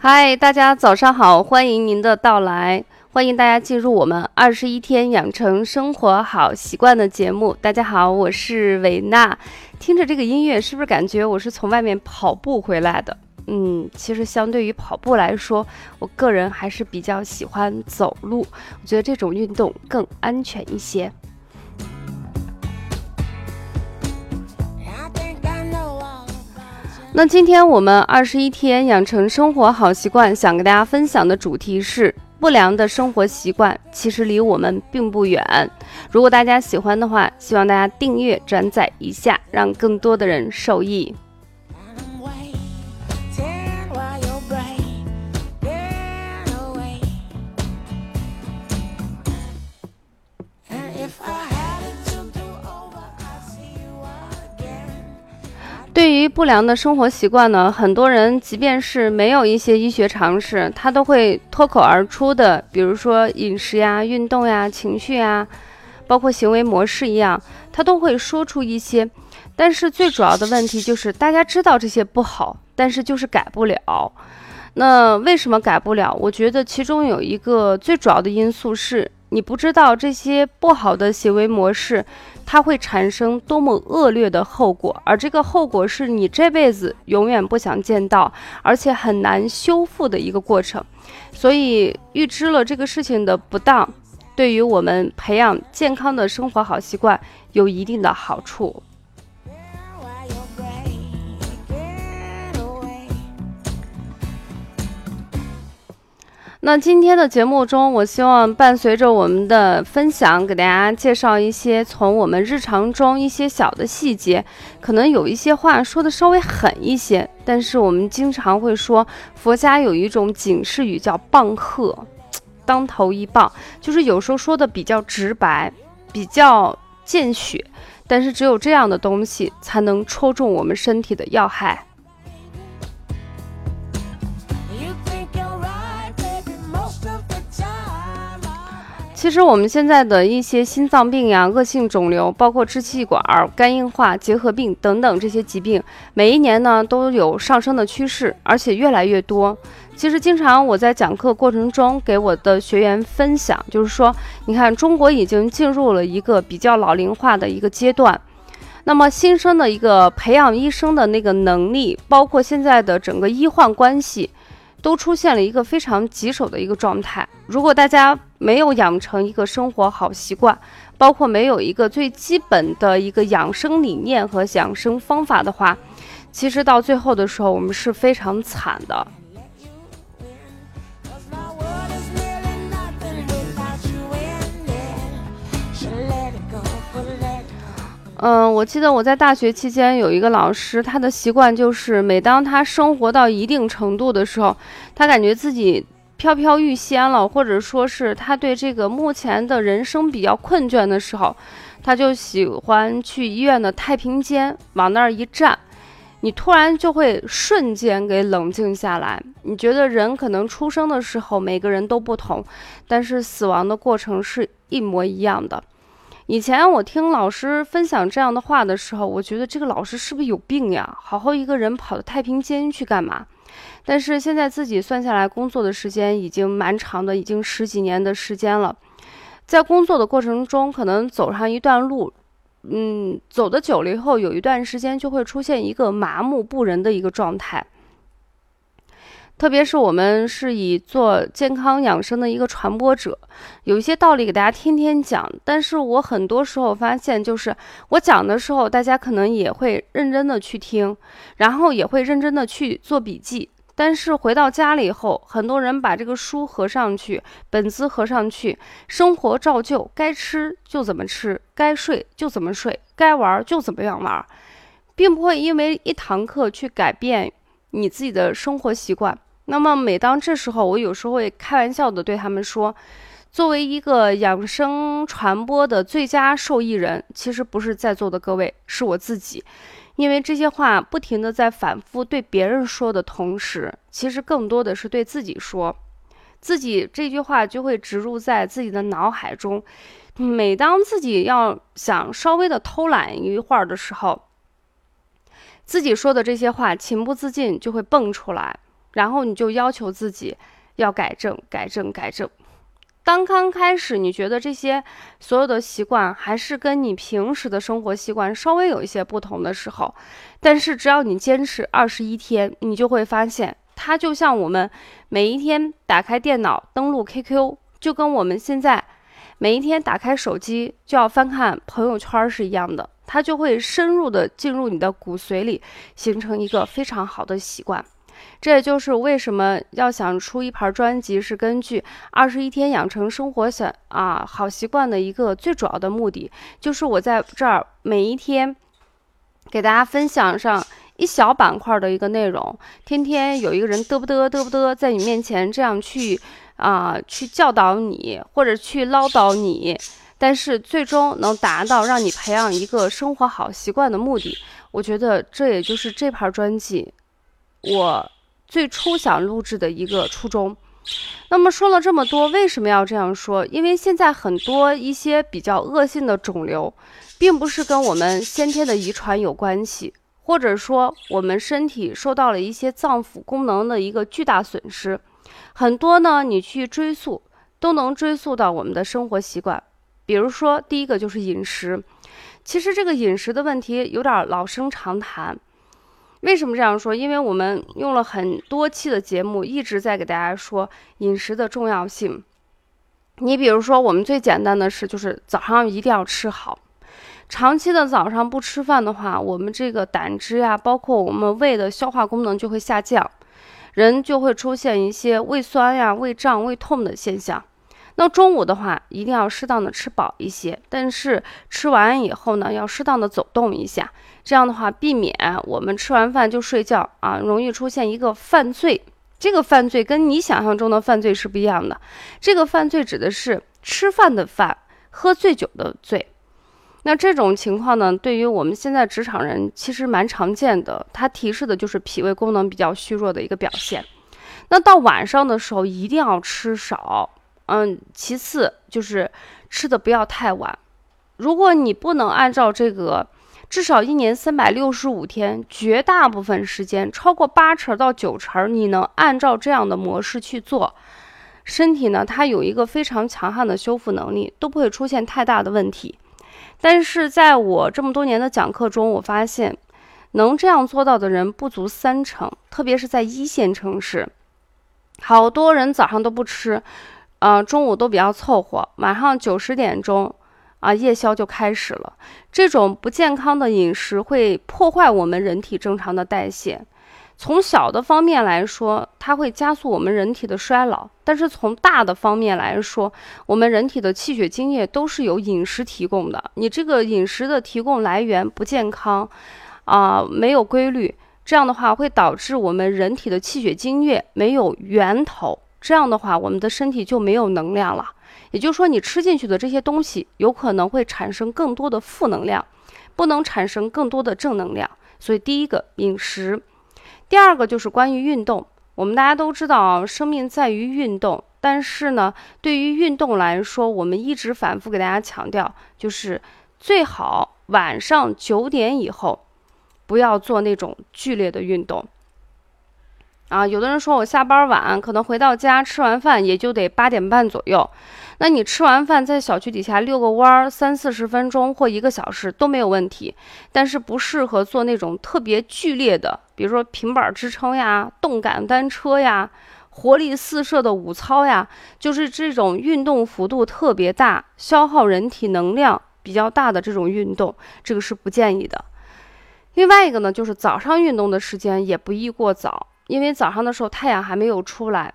嗨，大家早上好，欢迎您的到来，欢迎大家进入我们二十一天养成生活好习惯的节目。大家好，我是维娜。听着这个音乐，是不是感觉我是从外面跑步回来的？嗯，其实相对于跑步来说，我个人还是比较喜欢走路，我觉得这种运动更安全一些。那今天我们二十一天养成生活好习惯，想跟大家分享的主题是不良的生活习惯，其实离我们并不远。如果大家喜欢的话，希望大家订阅、转载一下，让更多的人受益。对于不良的生活习惯呢，很多人即便是没有一些医学常识，他都会脱口而出的，比如说饮食呀、运动呀、情绪呀，包括行为模式一样，他都会说出一些。但是最主要的问题就是，大家知道这些不好，但是就是改不了。那为什么改不了？我觉得其中有一个最主要的因素是。你不知道这些不好的行为模式，它会产生多么恶劣的后果，而这个后果是你这辈子永远不想见到，而且很难修复的一个过程。所以预知了这个事情的不当，对于我们培养健康的生活好习惯有一定的好处。那今天的节目中，我希望伴随着我们的分享，给大家介绍一些从我们日常中一些小的细节，可能有一些话说的稍微狠一些，但是我们经常会说，佛家有一种警示语叫“棒喝”，当头一棒，就是有时候说的比较直白，比较见血，但是只有这样的东西才能戳中我们身体的要害。其实我们现在的一些心脏病呀、恶性肿瘤，包括支气管肝硬化结核病等等这些疾病，每一年呢都有上升的趋势，而且越来越多。其实经常我在讲课过程中给我的学员分享，就是说，你看中国已经进入了一个比较老龄化的一个阶段，那么新生的一个培养医生的那个能力，包括现在的整个医患关系。都出现了一个非常棘手的一个状态。如果大家没有养成一个生活好习惯，包括没有一个最基本的一个养生理念和养生方法的话，其实到最后的时候，我们是非常惨的。嗯，我记得我在大学期间有一个老师，他的习惯就是，每当他生活到一定程度的时候，他感觉自己飘飘欲仙了，或者说是他对这个目前的人生比较困倦的时候，他就喜欢去医院的太平间往那儿一站，你突然就会瞬间给冷静下来。你觉得人可能出生的时候每个人都不同，但是死亡的过程是一模一样的。以前我听老师分享这样的话的时候，我觉得这个老师是不是有病呀？好好一个人跑到太平间去干嘛？但是现在自己算下来，工作的时间已经蛮长的，已经十几年的时间了。在工作的过程中，可能走上一段路，嗯，走的久了以后，有一段时间就会出现一个麻木不仁的一个状态。特别是我们是以做健康养生的一个传播者，有一些道理给大家天天讲。但是我很多时候发现，就是我讲的时候，大家可能也会认真的去听，然后也会认真的去做笔记。但是回到家里以后，很多人把这个书合上去，本子合上去，生活照旧，该吃就怎么吃，该睡就怎么睡，该玩就怎么样玩，并不会因为一堂课去改变你自己的生活习惯。那么每当这时候，我有时候会开玩笑的对他们说，作为一个养生传播的最佳受益人，其实不是在座的各位，是我自己。因为这些话不停的在反复对别人说的同时，其实更多的是对自己说，自己这句话就会植入在自己的脑海中。每当自己要想稍微的偷懒一会儿的时候，自己说的这些话情不自禁就会蹦出来。然后你就要求自己要改正、改正、改正。当刚开始你觉得这些所有的习惯还是跟你平时的生活习惯稍微有一些不同的时候，但是只要你坚持二十一天，你就会发现它就像我们每一天打开电脑登录 QQ，就跟我们现在每一天打开手机就要翻看朋友圈是一样的，它就会深入的进入你的骨髓里，形成一个非常好的习惯。这也就是为什么要想出一盘专辑，是根据二十一天养成生活想啊好习惯的一个最主要的目的，就是我在这儿每一天给大家分享上一小板块的一个内容，天天有一个人嘚不嘚嘚不嘚在你面前这样去啊去教导你或者去唠叨你，但是最终能达到让你培养一个生活好习惯的目的，我觉得这也就是这盘专辑。我最初想录制的一个初衷。那么说了这么多，为什么要这样说？因为现在很多一些比较恶性的肿瘤，并不是跟我们先天的遗传有关系，或者说我们身体受到了一些脏腑功能的一个巨大损失。很多呢，你去追溯，都能追溯到我们的生活习惯。比如说，第一个就是饮食。其实这个饮食的问题有点老生常谈。为什么这样说？因为我们用了很多期的节目，一直在给大家说饮食的重要性。你比如说，我们最简单的是，就是早上一定要吃好。长期的早上不吃饭的话，我们这个胆汁呀，包括我们胃的消化功能就会下降，人就会出现一些胃酸呀、胃胀、胃痛的现象。那中午的话，一定要适当的吃饱一些，但是吃完以后呢，要适当的走动一下，这样的话避免我们吃完饭就睡觉啊，容易出现一个犯罪。这个犯罪跟你想象中的犯罪是不一样的，这个犯罪指的是吃饭的饭，喝醉酒的醉。那这种情况呢，对于我们现在职场人其实蛮常见的，它提示的就是脾胃功能比较虚弱的一个表现。那到晚上的时候，一定要吃少。嗯，其次就是吃的不要太晚。如果你不能按照这个，至少一年三百六十五天，绝大部分时间超过八成到九成，你能按照这样的模式去做，身体呢，它有一个非常强悍的修复能力，都不会出现太大的问题。但是在我这么多年的讲课中，我发现能这样做到的人不足三成，特别是在一线城市，好多人早上都不吃。啊，中午都比较凑合，晚上九十点钟，啊，夜宵就开始了。这种不健康的饮食会破坏我们人体正常的代谢。从小的方面来说，它会加速我们人体的衰老；但是从大的方面来说，我们人体的气血津液都是由饮食提供的。你这个饮食的提供来源不健康，啊，没有规律，这样的话会导致我们人体的气血津液没有源头。这样的话，我们的身体就没有能量了。也就是说，你吃进去的这些东西，有可能会产生更多的负能量，不能产生更多的正能量。所以，第一个饮食，第二个就是关于运动。我们大家都知道，生命在于运动。但是呢，对于运动来说，我们一直反复给大家强调，就是最好晚上九点以后，不要做那种剧烈的运动。啊，有的人说我下班晚，可能回到家吃完饭也就得八点半左右。那你吃完饭在小区底下遛个弯儿，三四十分钟或一个小时都没有问题。但是不适合做那种特别剧烈的，比如说平板支撑呀、动感单车呀、活力四射的舞操呀，就是这种运动幅度特别大、消耗人体能量比较大的这种运动，这个是不建议的。另外一个呢，就是早上运动的时间也不宜过早。因为早上的时候太阳还没有出来，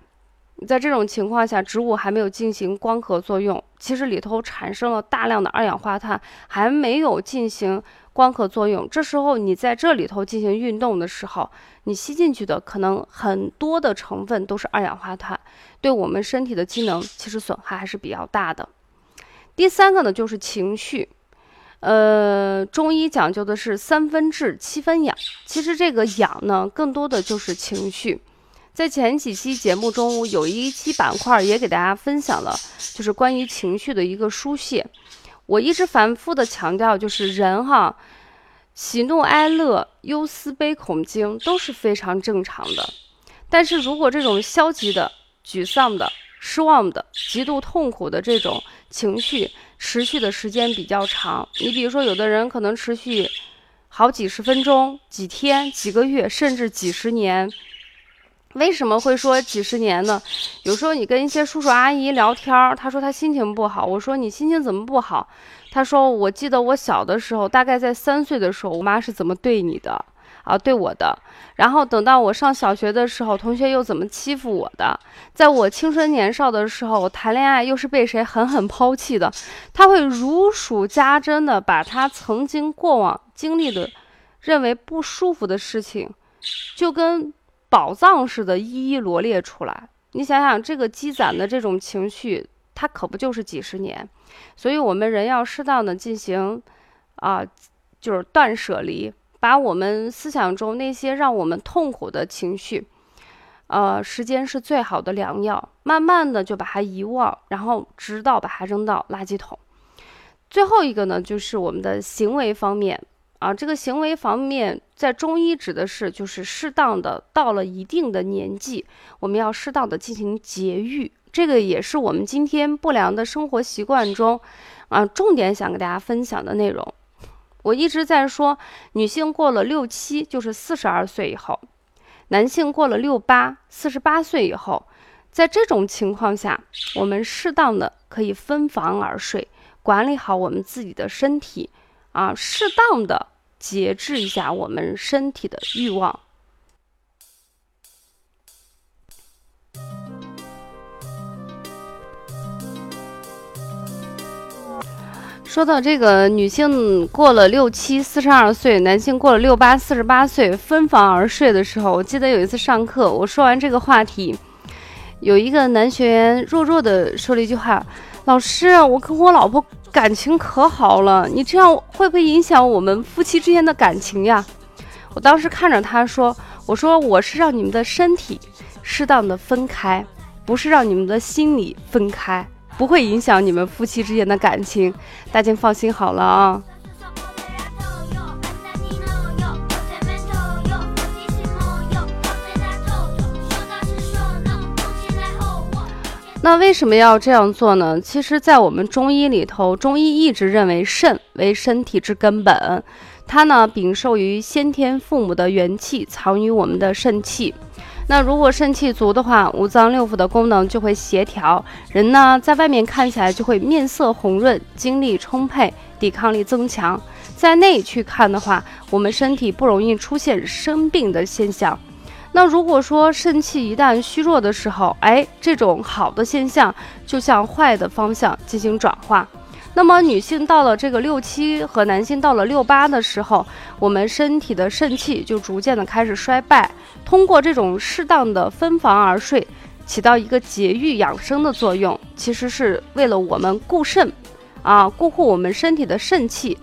在这种情况下，植物还没有进行光合作用，其实里头产生了大量的二氧化碳，还没有进行光合作用。这时候你在这里头进行运动的时候，你吸进去的可能很多的成分都是二氧化碳，对我们身体的机能其实损害还是比较大的。第三个呢，就是情绪。呃，中医讲究的是三分治七分养，其实这个养呢，更多的就是情绪。在前几期节目中，有一期板块也给大家分享了，就是关于情绪的一个疏泄。我一直反复的强调，就是人哈，喜怒哀乐、忧思悲恐惊都是非常正常的。但是如果这种消极的、沮丧的、失望的、极度痛苦的这种情绪持续的时间比较长，你比如说，有的人可能持续好几十分钟、几天、几个月，甚至几十年。为什么会说几十年呢？有时候你跟一些叔叔阿姨聊天儿，他说他心情不好，我说你心情怎么不好？他说我记得我小的时候，大概在三岁的时候，我妈是怎么对你的啊，对我的。然后等到我上小学的时候，同学又怎么欺负我的？在我青春年少的时候，我谈恋爱又是被谁狠狠抛弃的？他会如数家珍的把他曾经过往经历的，认为不舒服的事情，就跟。宝藏似的，一一罗列出来。你想想，这个积攒的这种情绪，它可不就是几十年？所以，我们人要适当的进行，啊，就是断舍离，把我们思想中那些让我们痛苦的情绪，呃，时间是最好的良药，慢慢的就把它遗忘，然后直到把它扔到垃圾桶。最后一个呢，就是我们的行为方面。啊，这个行为方面，在中医指的是就是适当的，到了一定的年纪，我们要适当的进行节育。这个也是我们今天不良的生活习惯中，啊，重点想跟大家分享的内容。我一直在说，女性过了六七，就是四十二岁以后；男性过了六八，四十八岁以后，在这种情况下，我们适当的可以分房而睡，管理好我们自己的身体，啊，适当的。节制一下我们身体的欲望。说到这个，女性过了六七四十二岁，男性过了六八四十八岁分房而睡的时候，我记得有一次上课，我说完这个话题，有一个男学员弱弱的说了一句话：“老师，我跟我老婆。”感情可好了，你这样会不会影响我们夫妻之间的感情呀？我当时看着他说：“我说我是让你们的身体适当的分开，不是让你们的心理分开，不会影响你们夫妻之间的感情，大家放心好了啊。”那为什么要这样做呢？其实，在我们中医里头，中医一直认为肾为身体之根本，它呢禀受于先天父母的元气，藏于我们的肾气。那如果肾气足的话，五脏六腑的功能就会协调，人呢在外面看起来就会面色红润，精力充沛，抵抗力增强。在内去看的话，我们身体不容易出现生病的现象。那如果说肾气一旦虚弱的时候，哎，这种好的现象就向坏的方向进行转化。那么女性到了这个六七和男性到了六八的时候，我们身体的肾气就逐渐的开始衰败。通过这种适当的分房而睡，起到一个节育养生的作用，其实是为了我们固肾，啊，固护我们身体的肾气，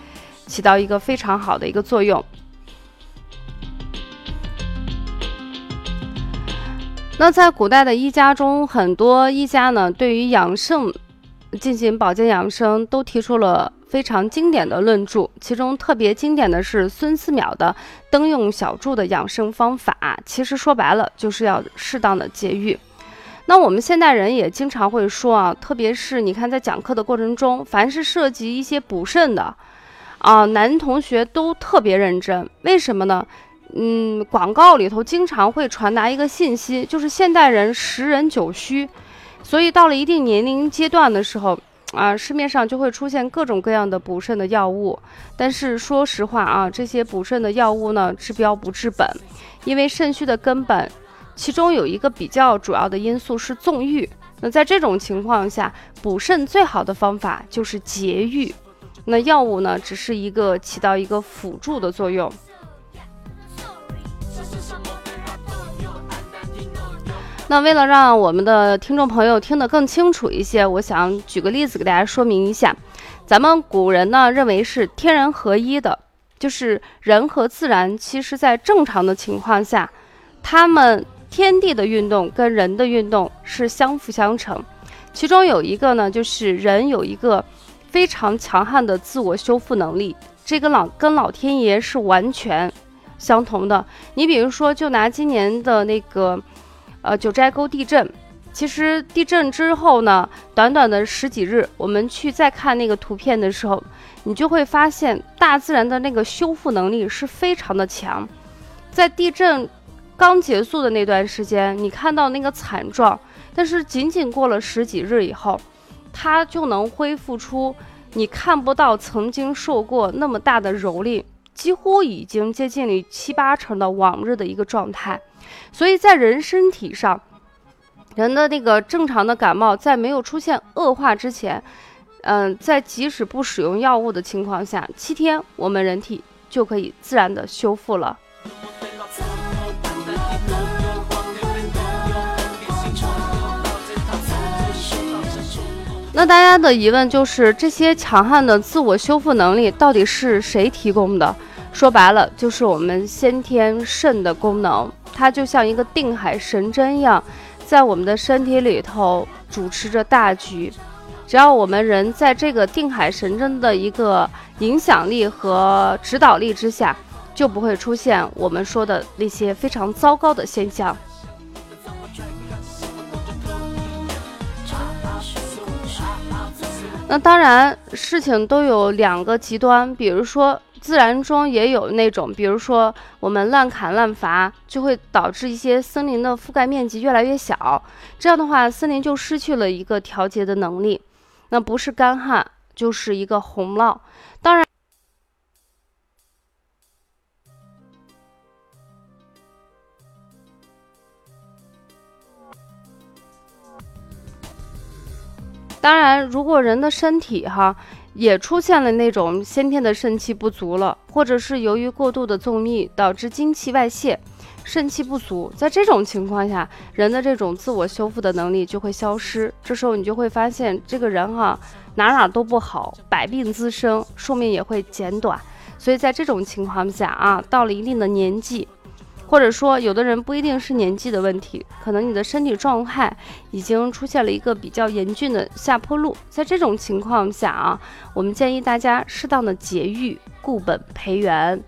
起到一个非常好的一个作用。那在古代的医家中，很多医家呢，对于养肾进行保健养生，都提出了非常经典的论著。其中特别经典的是孙思邈的《灯用小筑》的养生方法。其实说白了，就是要适当的节育。那我们现代人也经常会说啊，特别是你看在讲课的过程中，凡是涉及一些补肾的，啊，男同学都特别认真。为什么呢？嗯，广告里头经常会传达一个信息，就是现代人十人九虚，所以到了一定年龄阶段的时候，啊，市面上就会出现各种各样的补肾的药物。但是说实话啊，这些补肾的药物呢，治标不治本，因为肾虚的根本，其中有一个比较主要的因素是纵欲。那在这种情况下，补肾最好的方法就是节欲，那药物呢，只是一个起到一个辅助的作用。那为了让我们的听众朋友听得更清楚一些，我想举个例子给大家说明一下。咱们古人呢认为是天人合一的，就是人和自然，其实在正常的情况下，他们天地的运动跟人的运动是相辅相成。其中有一个呢，就是人有一个非常强悍的自我修复能力，这个老跟老天爷是完全相同的。你比如说，就拿今年的那个。呃，九寨沟地震。其实地震之后呢，短短的十几日，我们去再看那个图片的时候，你就会发现大自然的那个修复能力是非常的强。在地震刚结束的那段时间，你看到那个惨状，但是仅仅过了十几日以后，它就能恢复出你看不到曾经受过那么大的蹂躏，几乎已经接近于七八成的往日的一个状态。所以在人身体上。人的那个正常的感冒，在没有出现恶化之前，嗯，在即使不使用药物的情况下，七天我们人体就可以自然的修复了。那大家的疑问就是，这些强悍的自我修复能力到底是谁提供的？说白了，就是我们先天肾的功能，它就像一个定海神针一样。在我们的身体里头主持着大局，只要我们人在这个定海神针的一个影响力和指导力之下，就不会出现我们说的那些非常糟糕的现象。那当然，事情都有两个极端，比如说。自然中也有那种，比如说我们滥砍滥伐，就会导致一些森林的覆盖面积越来越小。这样的话，森林就失去了一个调节的能力，那不是干旱就是一个洪涝。当然，当然，如果人的身体哈。也出现了那种先天的肾气不足了，或者是由于过度的纵欲导致精气外泄，肾气不足。在这种情况下，人的这种自我修复的能力就会消失。这时候你就会发现，这个人哈哪哪都不好，百病滋生，寿命也会减短。所以在这种情况下啊，到了一定的年纪。或者说，有的人不一定是年纪的问题，可能你的身体状态已经出现了一个比较严峻的下坡路。在这种情况下啊，我们建议大家适当的节育，固本培元。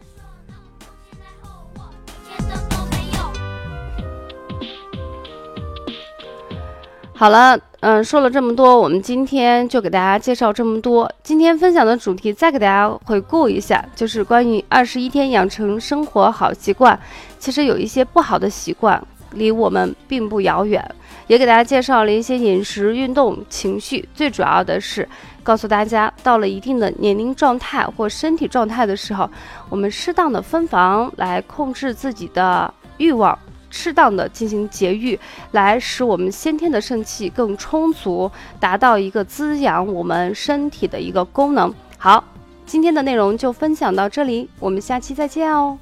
好了。嗯，说了这么多，我们今天就给大家介绍这么多。今天分享的主题再给大家回顾一下，就是关于二十一天养成生活好习惯。其实有一些不好的习惯离我们并不遥远，也给大家介绍了一些饮食、运动、情绪。最主要的是告诉大家，到了一定的年龄状态或身体状态的时候，我们适当的分房来控制自己的欲望。适当的进行节育，来使我们先天的肾气更充足，达到一个滋养我们身体的一个功能。好，今天的内容就分享到这里，我们下期再见哦。